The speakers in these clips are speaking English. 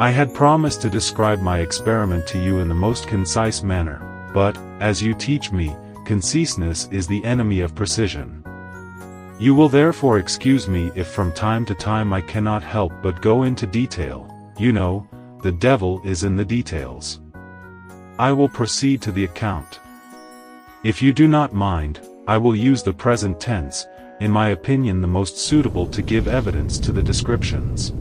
I had promised to describe my experiment to you in the most concise manner, but, as you teach me, conciseness is the enemy of precision. You will therefore excuse me if from time to time I cannot help but go into detail, you know, the devil is in the details. I will proceed to the account. If you do not mind, I will use the present tense, in my opinion the most suitable to give evidence to the descriptions.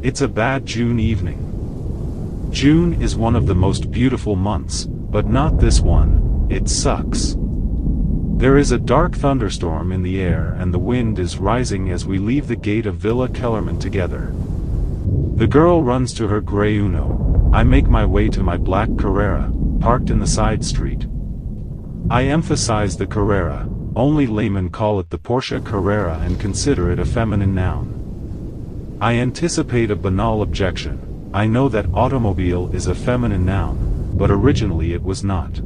It's a bad June evening. June is one of the most beautiful months, but not this one, it sucks. There is a dark thunderstorm in the air and the wind is rising as we leave the gate of Villa Kellerman together. The girl runs to her grey Uno, I make my way to my black Carrera, parked in the side street. I emphasize the Carrera, only laymen call it the Porsche Carrera and consider it a feminine noun. I anticipate a banal objection, I know that automobile is a feminine noun, but originally it was not.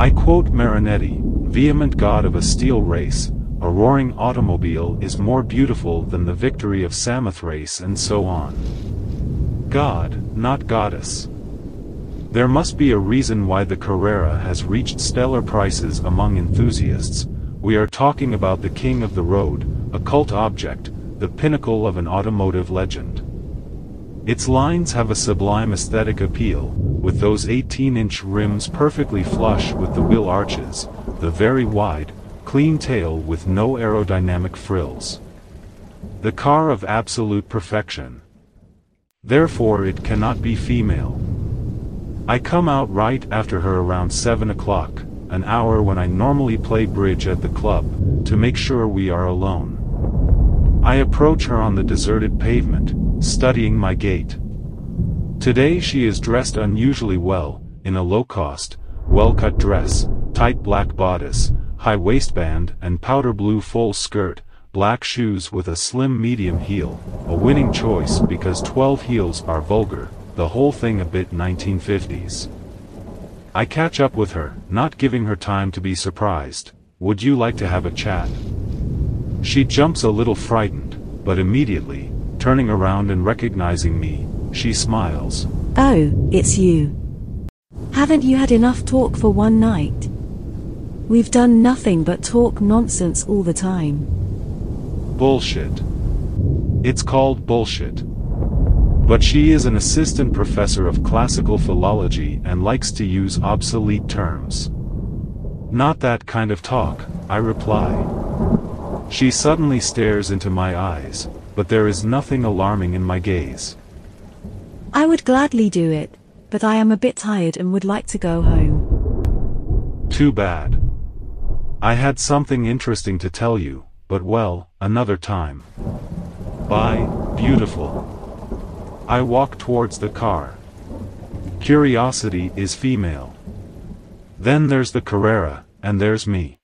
I quote Marinetti, vehement god of a steel race, a roaring automobile is more beautiful than the victory of Samothrace and so on. God, not goddess. There must be a reason why the Carrera has reached stellar prices among enthusiasts, we are talking about the king of the road, a cult object, the pinnacle of an automotive legend. Its lines have a sublime aesthetic appeal, with those 18-inch rims perfectly flush with the wheel arches, the very wide, clean tail with no aerodynamic frills. The car of absolute perfection. Therefore it cannot be female. I come out right after her around 7 o'clock, an hour when I normally play bridge at the club, to make sure we are alone. I approach her on the deserted pavement, studying my gait. Today she is dressed unusually well, in a low-cost, well-cut dress, tight black bodice, high waistband and powder blue full skirt, black shoes with a slim medium heel, a winning choice because 12 heels are vulgar, the whole thing a bit 1950s. I catch up with her, not giving her time to be surprised. Would you like to have a chat? She jumps a little frightened, but immediately, turning around and recognizing me, she smiles. Oh, it's you. Haven't you had enough talk for one night? We've done nothing but talk nonsense all the time. Bullshit. It's called bullshit. But she is an assistant professor of classical philology and likes to use obsolete terms. Not that kind of talk, I reply. She suddenly stares into my eyes, but there is nothing alarming in my gaze. I would gladly do it, but I am a bit tired and would like to go home. Too bad. I had something interesting to tell you, but well, another time. Bye, beautiful. I walk towards the car. Curiosity is female. Then there's the Carrera, and there's me.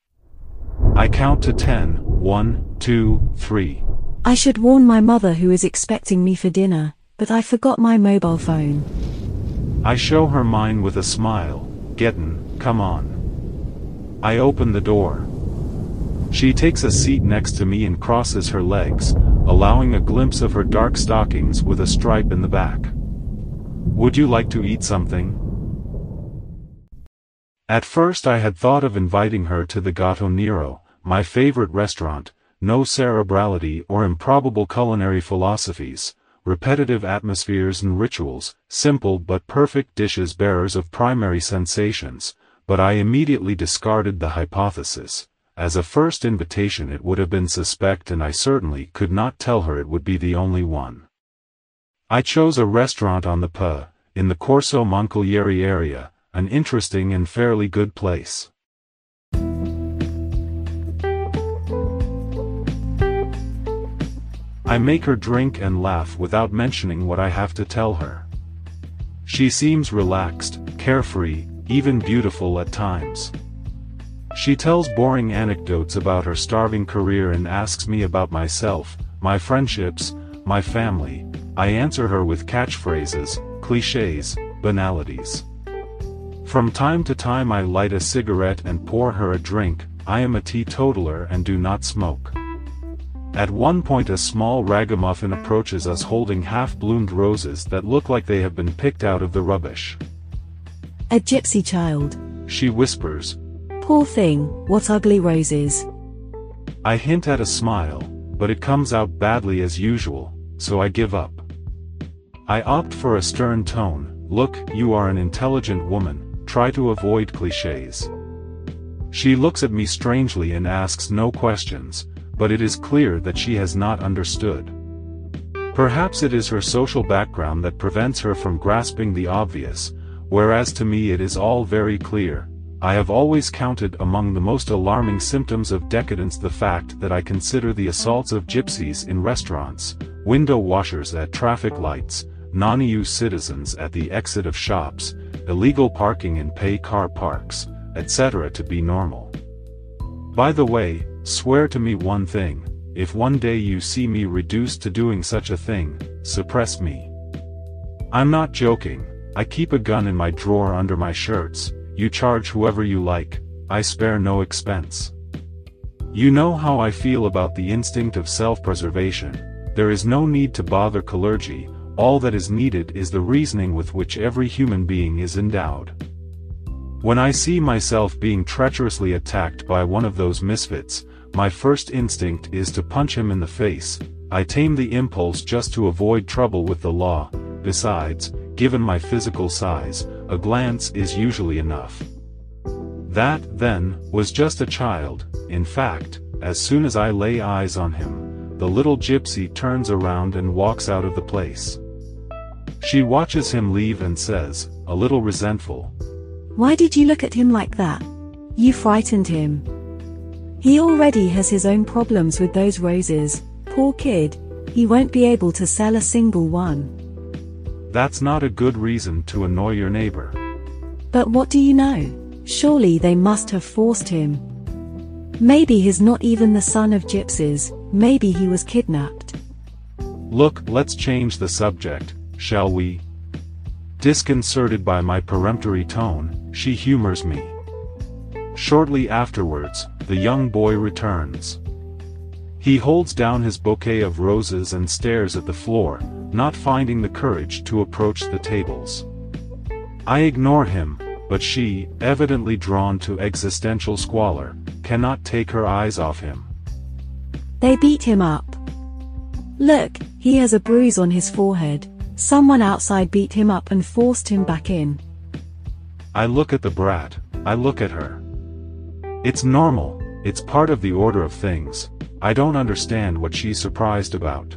I count to ten. One, two, three. I should warn my mother who is expecting me for dinner, but I forgot my mobile phone. I show her mine with a smile. Gettin', come on. I open the door. She takes a seat next to me and crosses her legs, allowing a glimpse of her dark stockings with a stripe in the back. Would you like to eat something? At first I had thought of inviting her to the Gatto Nero, my favorite restaurant, no cerebrality or improbable culinary philosophies, repetitive atmospheres and rituals, simple but perfect dishes bearers of primary sensations, but I immediately discarded the hypothesis. As a first invitation it would have been suspect and I certainly could not tell her it would be the only one. I chose a restaurant on the P, in the Corso Moncalieri area, an interesting and fairly good place. I make her drink and laugh without mentioning what I have to tell her. She seems relaxed, carefree, even beautiful at times. She tells boring anecdotes about her starving career and asks me about myself, my friendships, my family. I answer her with catchphrases, cliches, banalities. From time to time I light a cigarette and pour her a drink, I am a teetotaler and do not smoke. At one point a small ragamuffin approaches us holding half-bloomed roses that look like they have been picked out of the rubbish. A gypsy child. She whispers. Poor thing, what ugly roses. I hint at a smile, but it comes out badly as usual, so I give up. I opt for a stern tone, look, you are an intelligent woman, try to avoid cliches. She looks at me strangely and asks no questions, but it is clear that she has not understood. Perhaps it is her social background that prevents her from grasping the obvious, whereas to me it is all very clear. I have always counted among the most alarming symptoms of decadence the fact that I consider the assaults of gypsies in restaurants, window washers at traffic lights, non-EU citizens at the exit of shops, illegal parking in pay car parks, etc. to be normal. By the way, Swear to me one thing, if one day you see me reduced to doing such a thing, suppress me. I'm not joking, I keep a gun in my drawer under my shirts, you charge whoever you like, I spare no expense. You know how I feel about the instinct of self-preservation, there is no need to bother clergy, all that is needed is the reasoning with which every human being is endowed. When I see myself being treacherously attacked by one of those misfits, my first instinct is to punch him in the face, I tame the impulse just to avoid trouble with the law, besides, given my physical size, a glance is usually enough. That, then, was just a child, in fact, as soon as I lay eyes on him, the little gypsy turns around and walks out of the place. She watches him leave and says, a little resentful. Why did you look at him like that? You frightened him. He already has his own problems with those roses, poor kid, he won't be able to sell a single one. That's not a good reason to annoy your neighbor. But what do you know? Surely they must have forced him. Maybe he's not even the son of gypsies, maybe he was kidnapped. Look, let's change the subject, shall we? Disconcerted by my peremptory tone, she humors me. Shortly afterwards, the young boy returns. He holds down his bouquet of roses and stares at the floor, not finding the courage to approach the tables. I ignore him, but she, evidently drawn to existential squalor, cannot take her eyes off him. They beat him up. Look, he has a bruise on his forehead. Someone outside beat him up and forced him back in. I look at the brat, I look at her. It's normal, it's part of the order of things, I don't understand what she's surprised about.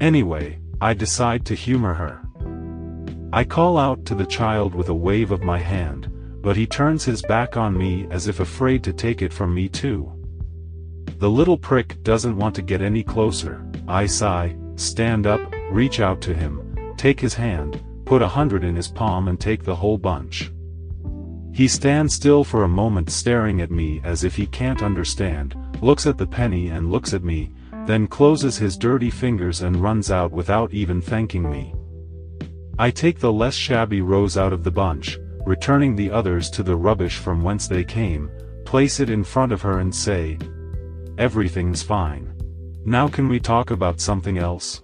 Anyway, I decide to humor her. I call out to the child with a wave of my hand, but he turns his back on me as if afraid to take it from me too. The little prick doesn't want to get any closer, I sigh, stand up, reach out to him, take his hand, put a hundred in his palm and take the whole bunch. He stands still for a moment staring at me as if he can't understand, looks at the penny and looks at me, then closes his dirty fingers and runs out without even thanking me. I take the less shabby rose out of the bunch, returning the others to the rubbish from whence they came, place it in front of her and say, Everything's fine. Now can we talk about something else?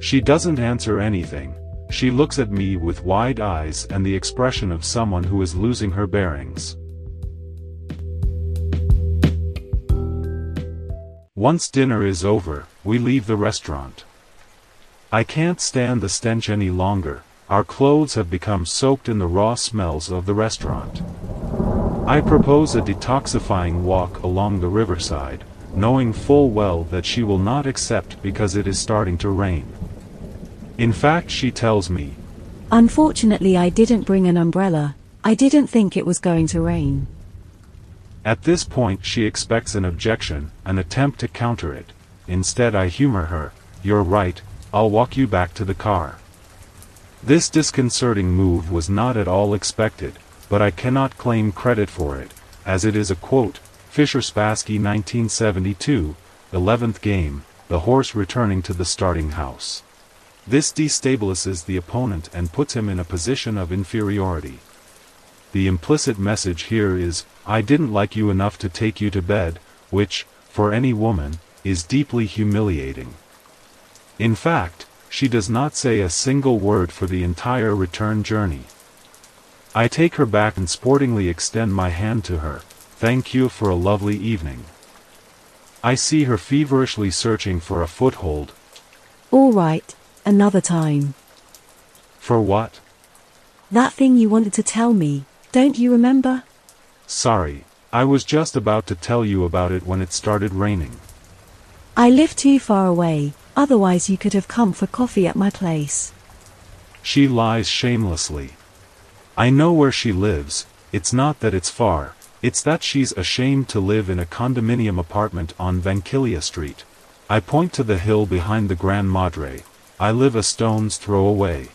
She doesn't answer anything, she looks at me with wide eyes and the expression of someone who is losing her bearings. Once dinner is over, we leave the restaurant. I can't stand the stench any longer, our clothes have become soaked in the raw smells of the restaurant. I propose a detoxifying walk along the riverside, knowing full well that she will not accept because it is starting to rain. In fact she tells me. Unfortunately I didn't bring an umbrella, I didn't think it was going to rain. At this point she expects an objection, an attempt to counter it. Instead I humor her, you're right, I'll walk you back to the car. This disconcerting move was not at all expected, but I cannot claim credit for it, as it is a quote, Fischer Spassky 1972, 11th game, the horse returning to the starting house. This destabilizes the opponent and puts him in a position of inferiority. The implicit message here is, I didn't like you enough to take you to bed, which, for any woman, is deeply humiliating. In fact, she does not say a single word for the entire return journey. I take her back and sportingly extend my hand to her, thank you for a lovely evening. I see her feverishly searching for a foothold. All right, another time. For what? That thing you wanted to tell me, don't you remember? Sorry, I was just about to tell you about it when it started raining. I live too far away, otherwise you could have come for coffee at my place. She lies shamelessly. I know where she lives, it's not that it's far, it's that she's ashamed to live in a condominium apartment on Vanchiglia Street. I point to the hill behind the Gran Madre. I live a stone's throw away.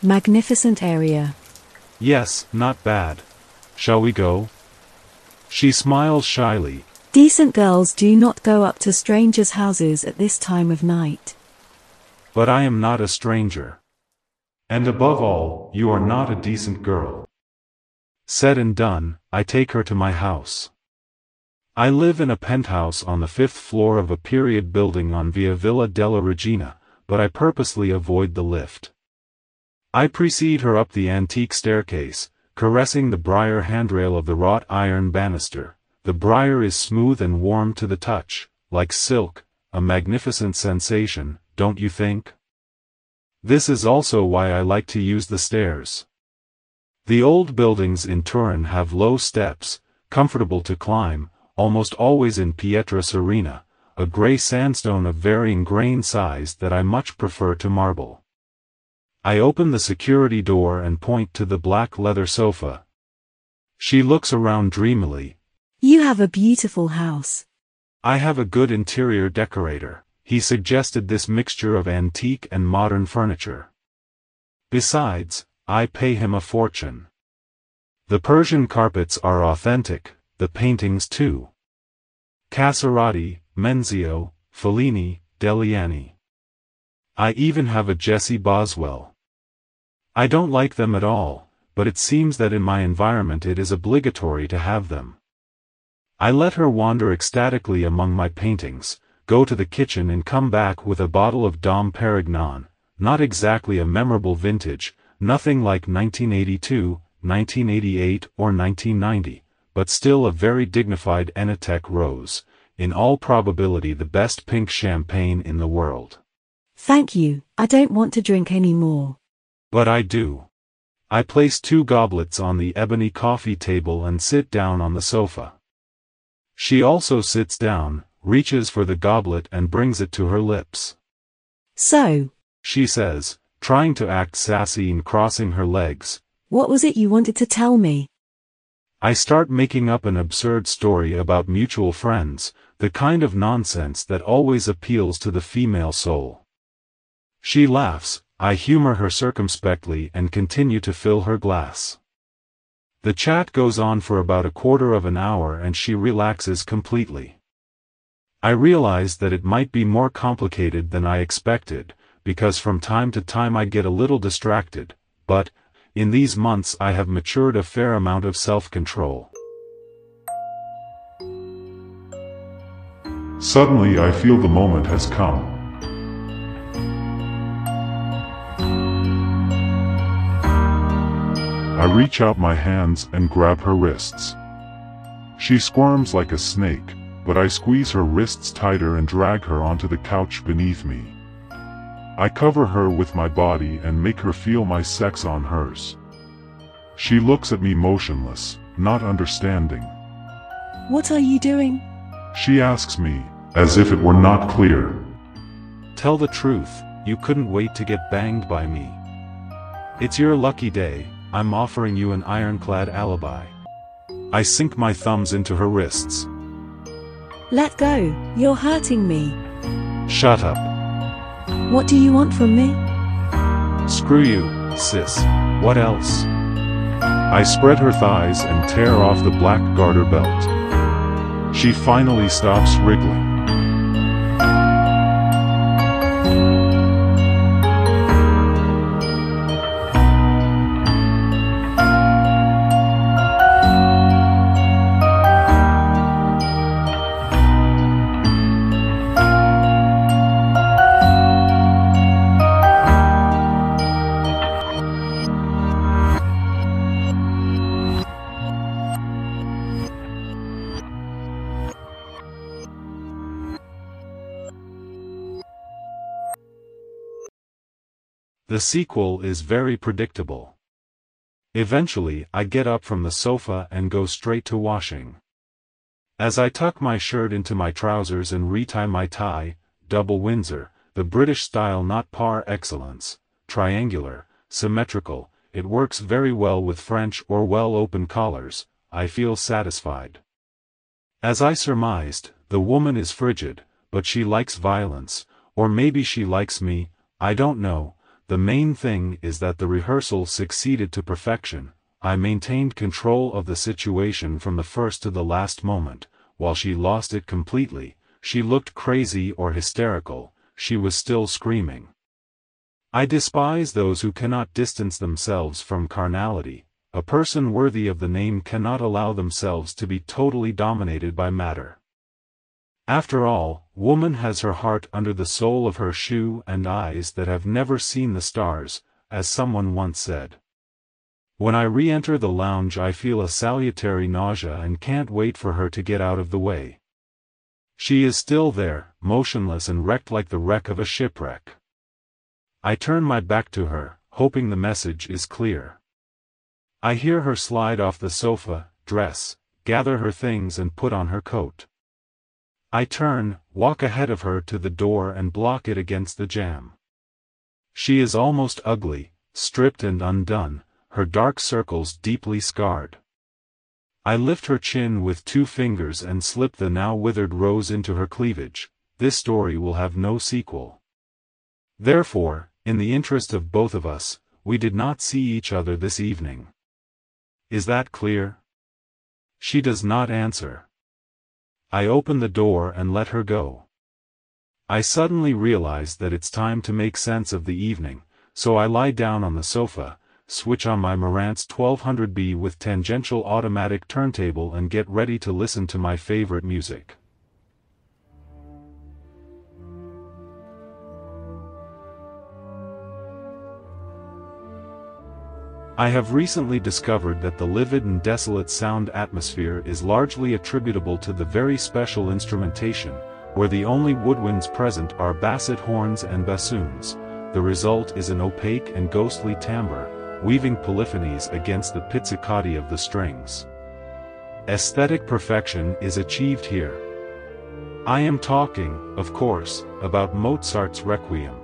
Magnificent area. Yes, not bad. Shall we go? She smiles shyly. Decent girls do not go up to strangers' houses at this time of night. But I am not a stranger. And above all, you are not a decent girl. Said and done, I take her to my house. I live in a penthouse on the fifth floor of a period building on Via Villa della Regina, but I purposely avoid the lift. I precede her up the antique staircase, caressing the briar handrail of the wrought iron banister. The briar is smooth and warm to the touch, like silk, a magnificent sensation, don't you think? This is also why I like to use the stairs. The old buildings in Turin have low steps, comfortable to climb, almost always in pietra serena, a gray sandstone of varying grain size that I much prefer to marble. I open the security door and point to the black leather sofa. She looks around dreamily. You have a beautiful house. I have a good interior decorator. He suggested this mixture of antique and modern furniture. Besides, I pay him a fortune. The Persian carpets are authentic, the paintings too. Casorati, Menzio, Fellini, Deliani. I even have a Jessie Boswell. I don't like them at all, but it seems that in my environment it is obligatory to have them. I let her wander ecstatically among my paintings, go to the kitchen and come back with a bottle of Dom Perignon, not exactly a memorable vintage, nothing like 1982, 1988 or 1990, but still a very dignified Oenothèque rose, in all probability the best pink champagne in the world. Thank you, I don't want to drink any more. But I do. I place two goblets on the ebony coffee table and sit down on the sofa. She also sits down, reaches for the goblet and brings it to her lips. So, She says, trying to act sassy and crossing her legs. what was it you wanted to tell me? I start making up an absurd story about mutual friends, the kind of nonsense that always appeals to the female soul. She laughs, I humor her circumspectly and continue to fill her glass. The chat goes on for about a quarter of an hour and she relaxes completely. I realize that it might be more complicated than I expected, because from time to time I get a little distracted, but, in these months I have matured a fair amount of self-control. Suddenly I feel the moment has come. I reach out my hands and grab her wrists. She squirms like a snake, but I squeeze her wrists tighter and drag her onto the couch beneath me. I cover her with my body and make her feel my sex on hers. She looks at me motionless, not understanding. What are you doing? She asks me, as if it were not clear. Tell the truth, you couldn't wait to get banged by me. It's your lucky day, I'm offering you an ironclad alibi. I sink my thumbs into her wrists. Let go, you're hurting me. Shut up. What do you want from me? Screw you, sis. What else? I spread her thighs and tear off the black garter belt. She finally stops wriggling. The sequel is very predictable. Eventually I get up from the sofa and go straight to washing. As I tuck my shirt into my trousers and retie my tie, double Windsor, the British style not par excellence, triangular, symmetrical, it works very well with French or well-open collars, I feel satisfied. As I surmised, the woman is frigid, but she likes violence, or maybe she likes me, I don't know, the main thing is that the rehearsal succeeded to perfection, I maintained control of the situation from the first to the last moment, while she lost it completely, she looked crazy or hysterical, she was still screaming. I despise those who cannot distance themselves from carnality, a person worthy of the name cannot allow themselves to be totally dominated by matter. After all, woman has her heart under the sole of her shoe and eyes that have never seen the stars, as someone once said. When I re-enter the lounge I feel a salutary nausea and can't wait for her to get out of the way. She is still there, motionless and wrecked like the wreck of a shipwreck. I turn my back to her, hoping the message is clear. I hear her slide off the sofa, dress, gather her things and put on her coat. I turn, walk ahead of her to the door and block it against the jamb. She is almost ugly, stripped and undone, her dark circles deeply scarred. I lift her chin with two fingers and slip the now withered rose into her cleavage, this story will have no sequel. Therefore, in the interest of both of us, we did not see each other this evening. Is that clear? She does not answer. I open the door and let her go. I suddenly realize that it's time to make sense of the evening, so I lie down on the sofa, switch on my Marantz 1200B with tangential automatic turntable and get ready to listen to my favorite music. I have recently discovered that the livid and desolate sound atmosphere is largely attributable to the very special instrumentation, where the only woodwinds present are basset horns and bassoons. The result is an opaque and ghostly timbre, weaving polyphonies against the pizzicati of the strings. Aesthetic perfection is achieved here. I am talking, of course, about Mozart's Requiem.